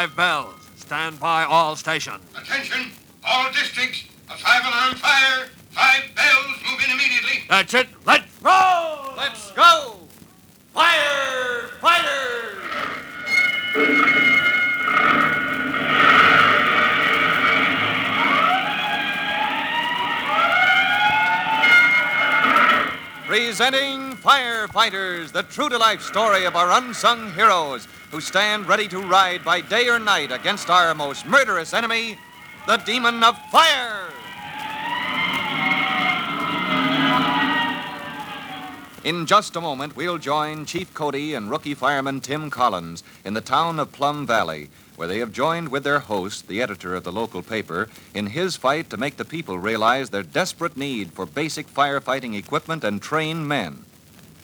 five bells. Stand by all stations. Attention, all districts. A five alarm fire. Five bells. Move in immediately. That's it. Let's roll! Let's go! Fire Fire! Presenting Firefighters, the true to life story of our unsung heroes who stand ready to ride by day or night against our most murderous enemy, the demon of fire. In just a moment, we'll join Chief Cody and rookie fireman Tim Collins in the town of Plum Valley, where they have joined with their host, the editor of the local paper, in his fight to make the people realize their desperate need for basic firefighting equipment and trained men.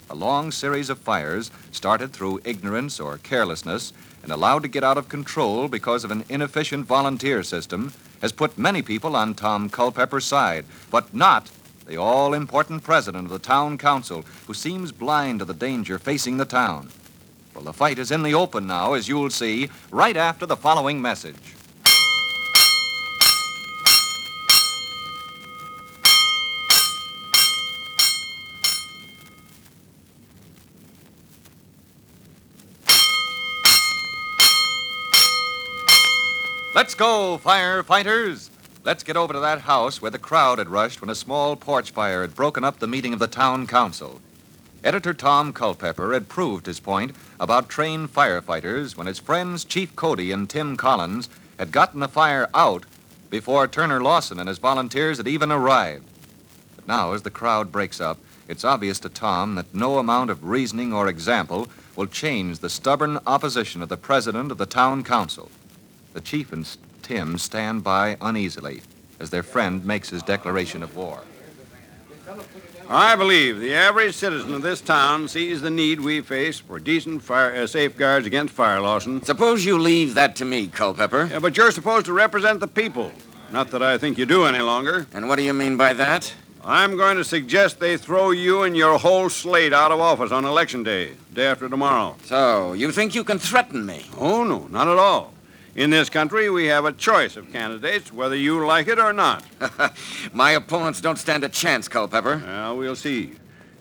A long series of fires, started through ignorance or carelessness and allowed to get out of control because of an inefficient volunteer system, has put many people on Tom Culpepper's side, but not the all important president of the town council, who seems blind to the danger facing the town. Well, the fight is in the open now, as you'll see, right after the following message. Let's go, firefighters! Let's get over to that house where the crowd had rushed when a small porch fire had broken up the meeting of the town council. Editor Tom Culpepper had proved his point about trained firefighters when his friends Chief Cody and Tim Collins had gotten the fire out before Turner Lawson and his volunteers had even arrived. But now, as the crowd breaks up, it's obvious to Tom that no amount of reasoning or example will change the stubborn opposition of the president of the town council. The chief and Tim stand by uneasily as their friend makes his declaration of war. I believe the average citizen of this town sees the need we face for decent fire uh, safeguards against fire, Lawson. Suppose you leave that to me, Culpepper. Yeah, but you're supposed to represent the people. Not that I think you do any longer. And what do you mean by that? I'm going to suggest they throw you and your whole slate out of office on election day, day after tomorrow. So, you think you can threaten me? Oh, no, not at all. In this country, we have a choice of candidates, whether you like it or not. my opponents don't stand a chance, Culpepper. Well, we'll see.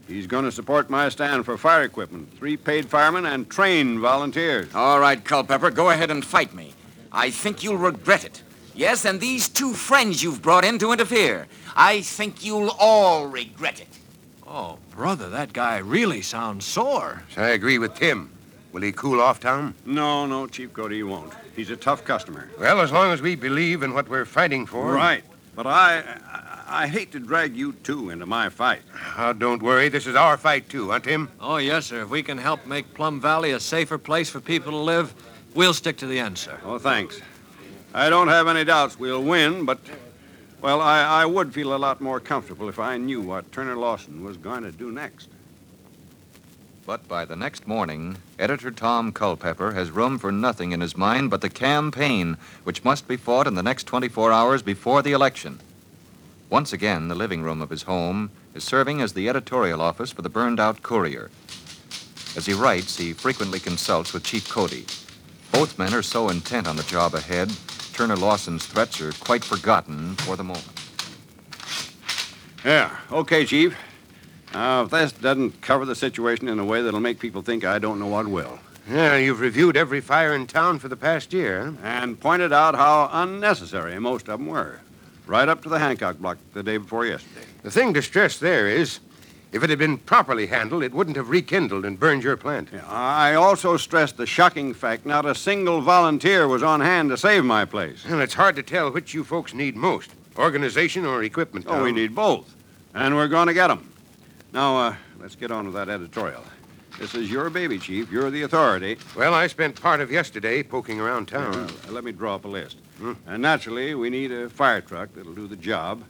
He's going to support my stand for fire equipment, three paid firemen, and trained volunteers. All right, Culpepper, go ahead and fight me. I think you'll regret it. Yes, and these two friends you've brought in to interfere. I think you'll all regret it. Oh, brother, that guy really sounds sore. I agree with Tim. Will he cool off, Tom? No, no, Chief Cody, he won't. He's a tough customer. Well, as long as we believe in what we're fighting for. Right. But I, I, I hate to drag you two into my fight. Oh, don't worry. This is our fight, too, huh, Tim? Oh, yes, sir. If we can help make Plum Valley a safer place for people to live, we'll stick to the end, sir. Oh, thanks. I don't have any doubts we'll win, but, well, I, I would feel a lot more comfortable if I knew what Turner Lawson was going to do next. But by the next morning, editor Tom Culpepper has room for nothing in his mind but the campaign which must be fought in the next 24 hours before the election. Once again, the living room of his home is serving as the editorial office for the burned out Courier. As he writes, he frequently consults with Chief Cody. Both men are so intent on the job ahead, Turner Lawson's threats are quite forgotten for the moment. Yeah, okay, Chief. Now, if this doesn't cover the situation in a way that'll make people think I don't know what will. Yeah, you've reviewed every fire in town for the past year. And pointed out how unnecessary most of them were. Right up to the Hancock block the day before yesterday. The thing to stress there is if it had been properly handled, it wouldn't have rekindled and burned your plant. Yeah, I also stressed the shocking fact not a single volunteer was on hand to save my place. Well, it's hard to tell which you folks need most organization or equipment. Oh, we need both. And we're going to get them. Now, uh, let's get on with that editorial. This is your baby, Chief. You're the authority. Well, I spent part of yesterday poking around town. Uh, let me draw up a list. Hmm? And naturally, we need a fire truck that'll do the job.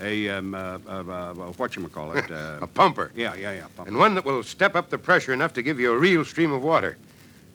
A, um, uh, uh, uh, whatchamacallit? Uh, a pumper. Yeah, yeah, yeah. Pumper. And one that will step up the pressure enough to give you a real stream of water.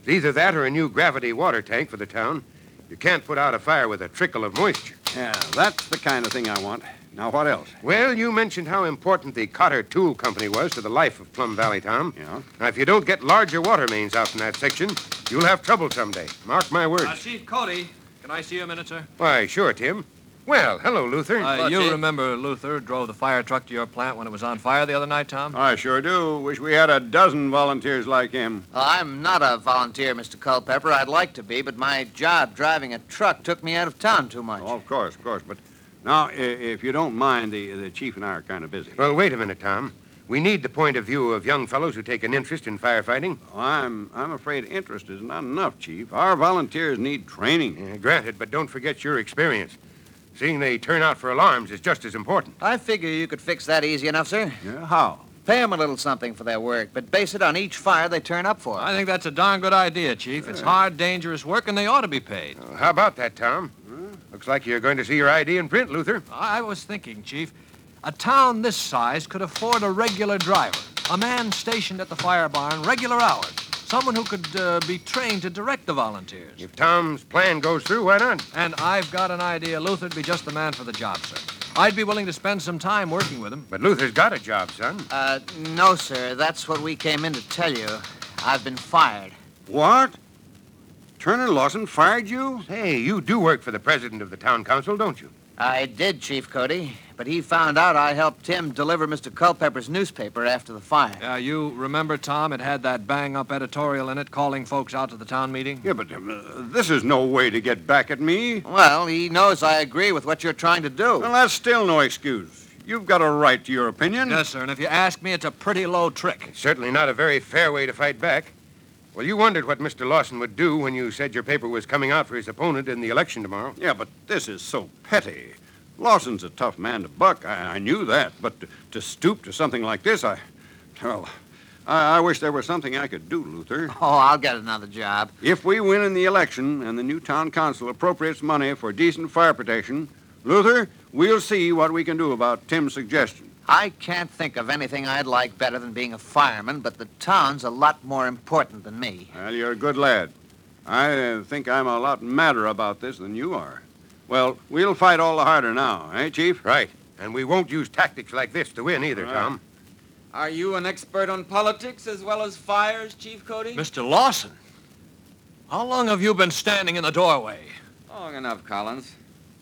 It's either that or a new gravity water tank for the town. You can't put out a fire with a trickle of moisture. Yeah, that's the kind of thing I want. Now, what else? Well, you mentioned how important the Cotter Tool Company was to the life of Plum Valley, Tom. Yeah? Now, if you don't get larger water mains out in that section, you'll have trouble someday. Mark my words. Uh, Chief Cody, can I see you a minute, sir? Why, sure, Tim. Well, hello, Luther. Uh, you remember Luther drove the fire truck to your plant when it was on fire the other night, Tom? I sure do. Wish we had a dozen volunteers like him. I'm not a volunteer, Mr. Culpepper. I'd like to be, but my job driving a truck took me out of town too much. Oh, of course, of course. But now, if you don't mind, the, the chief and I are kind of busy. Well, wait a minute, Tom. We need the point of view of young fellows who take an interest in firefighting. I'm, I'm afraid interest is not enough, Chief. Our volunteers need training. Yeah, granted, but don't forget your experience. Seeing they turn out for alarms is just as important. I figure you could fix that easy enough, sir. Yeah, how? Pay them a little something for their work, but base it on each fire they turn up for. I think that's a darn good idea, Chief. It's hard, dangerous work, and they ought to be paid. Uh, how about that, Tom? Looks like you're going to see your ID in print, Luther. I was thinking, Chief, a town this size could afford a regular driver, a man stationed at the fire barn, regular hours, someone who could uh, be trained to direct the volunteers. If Tom's plan goes through, why not? And I've got an idea Luther'd be just the man for the job, sir. I'd be willing to spend some time working with him. But Luther's got a job, son. Uh, no, sir. That's what we came in to tell you. I've been fired. What? Turner Lawson fired you? Hey, you do work for the president of the town council, don't you? I did, Chief Cody, but he found out I helped him deliver Mr. Culpepper's newspaper after the fire. Uh, you remember, Tom, it had that bang up editorial in it calling folks out to the town meeting? Yeah, but um, uh, this is no way to get back at me. Well, he knows I agree with what you're trying to do. Well, that's still no excuse. You've got a right to your opinion. Yes, sir, and if you ask me, it's a pretty low trick. Certainly not a very fair way to fight back. Well, you wondered what Mr. Lawson would do when you said your paper was coming out for his opponent in the election tomorrow. Yeah, but this is so petty. Lawson's a tough man to buck. I, I knew that. But to, to stoop to something like this, I. Well, I, I wish there was something I could do, Luther. Oh, I'll get another job. If we win in the election and the new town council appropriates money for decent fire protection, Luther, we'll see what we can do about Tim's suggestion. I can't think of anything I'd like better than being a fireman, but the town's a lot more important than me. Well, you're a good lad. I think I'm a lot madder about this than you are. Well, we'll fight all the harder now, eh, Chief? Right. And we won't use tactics like this to win either, Right. Tom. Are you an expert on politics as well as fires, Chief Cody? Mr. Lawson, how long have you been standing in the doorway? Long enough, Collins.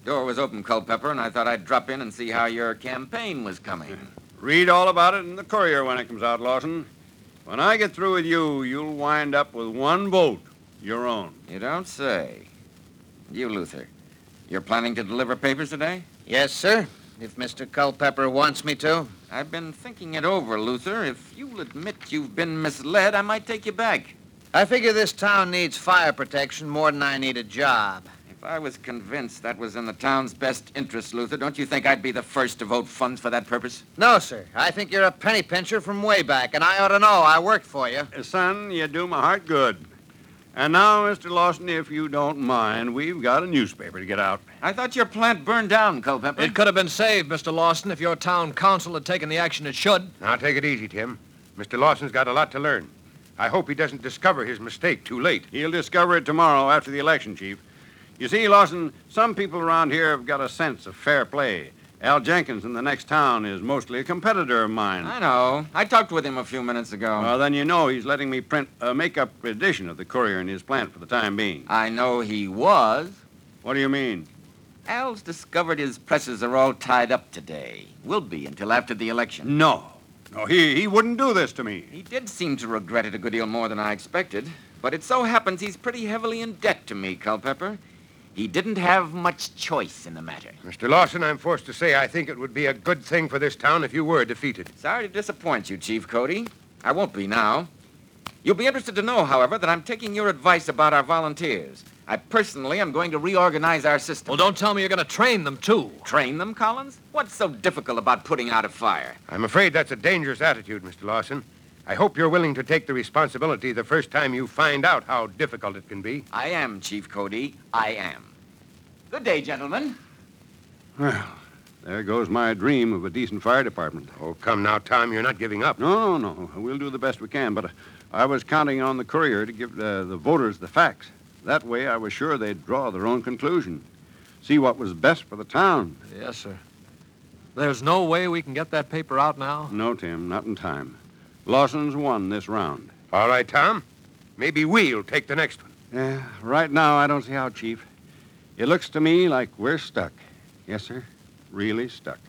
Door was open, Culpepper, and I thought I'd drop in and see how your campaign was coming. Read all about it in the Courier when it comes out, Lawson. When I get through with you, you'll wind up with one vote, your own. You don't say. You, Luther, you're planning to deliver papers today? Yes, sir. If Mr. Culpepper wants me to. I've been thinking it over, Luther. If you'll admit you've been misled, I might take you back. I figure this town needs fire protection more than I need a job. If I was convinced that was in the town's best interest, Luther, don't you think I'd be the first to vote funds for that purpose? No, sir. I think you're a penny pincher from way back, and I ought to know. I worked for you. Uh, Son, you do my heart good. And now, Mr. Lawson, if you don't mind, we've got a newspaper to get out. I thought your plant burned down, Culpepper. It could have been saved, Mr. Lawson, if your town council had taken the action it should. Now, take it easy, Tim. Mr. Lawson's got a lot to learn. I hope he doesn't discover his mistake too late. He'll discover it tomorrow after the election, Chief. You see, Lawson, some people around here have got a sense of fair play. Al Jenkins in the next town is mostly a competitor of mine. I know. I talked with him a few minutes ago. Well, then you know he's letting me print a make-up edition of the Courier in his plant for the time being. I know he was. What do you mean? Al's discovered his presses are all tied up today. Will be until after the election. No. No, he, he wouldn't do this to me. He did seem to regret it a good deal more than I expected. But it so happens he's pretty heavily in debt to me, Culpepper. He didn't have much choice in the matter. Mr. Lawson, I'm forced to say I think it would be a good thing for this town if you were defeated. Sorry to disappoint you, Chief Cody. I won't be now. You'll be interested to know, however, that I'm taking your advice about our volunteers. I personally am going to reorganize our system. Well, don't tell me you're going to train them, too. Train them, Collins? What's so difficult about putting out a fire? I'm afraid that's a dangerous attitude, Mr. Lawson. I hope you're willing to take the responsibility the first time you find out how difficult it can be. I am, Chief Cody. I am. Good day, gentlemen. Well, there goes my dream of a decent fire department. Oh, come now, Tom. You're not giving up. No, no, no. We'll do the best we can, but uh, I was counting on the Courier to give uh, the voters the facts. That way, I was sure they'd draw their own conclusion. see what was best for the town. Yes, sir. There's no way we can get that paper out now? No, Tim, not in time. Lawson's won this round. All right, Tom. Maybe we'll take the next one. Yeah, right now I don't see how, Chief. It looks to me like we're stuck. Yes, sir. Really stuck.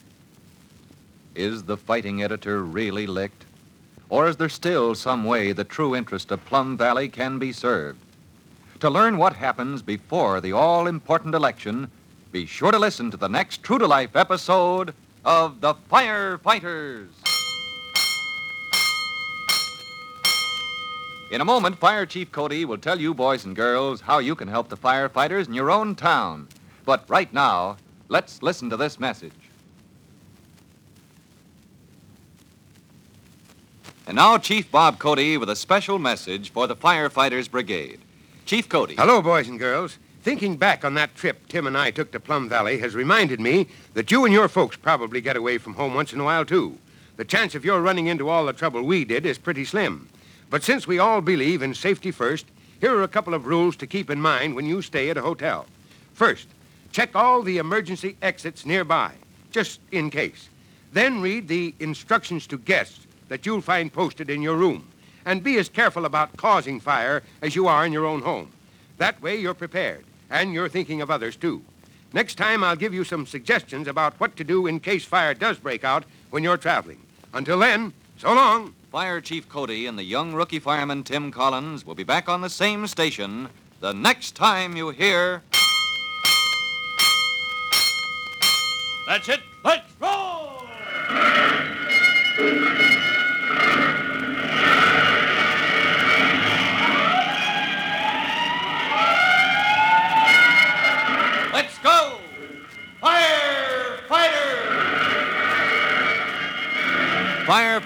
Is the fighting editor really licked? Or is there still some way the true interest of Plum Valley can be served? To learn what happens before the all important election, be sure to listen to the next True to Life episode of The Firefighters. In a moment, Fire Chief Cody will tell you, boys and girls, how you can help the firefighters in your own town. But right now, let's listen to this message. And now, Chief Bob Cody with a special message for the Firefighters Brigade. Chief Cody. Hello, boys and girls. Thinking back on that trip Tim and I took to Plum Valley has reminded me that you and your folks probably get away from home once in a while, too. The chance of your running into all the trouble we did is pretty slim. But since we all believe in safety first, here are a couple of rules to keep in mind when you stay at a hotel. First, check all the emergency exits nearby, just in case. Then read the instructions to guests that you'll find posted in your room. And be as careful about causing fire as you are in your own home. That way you're prepared, and you're thinking of others, too. Next time, I'll give you some suggestions about what to do in case fire does break out when you're traveling. Until then, so long. Fire Chief Cody and the young rookie fireman Tim Collins will be back on the same station the next time you hear. That's it. Let's roll!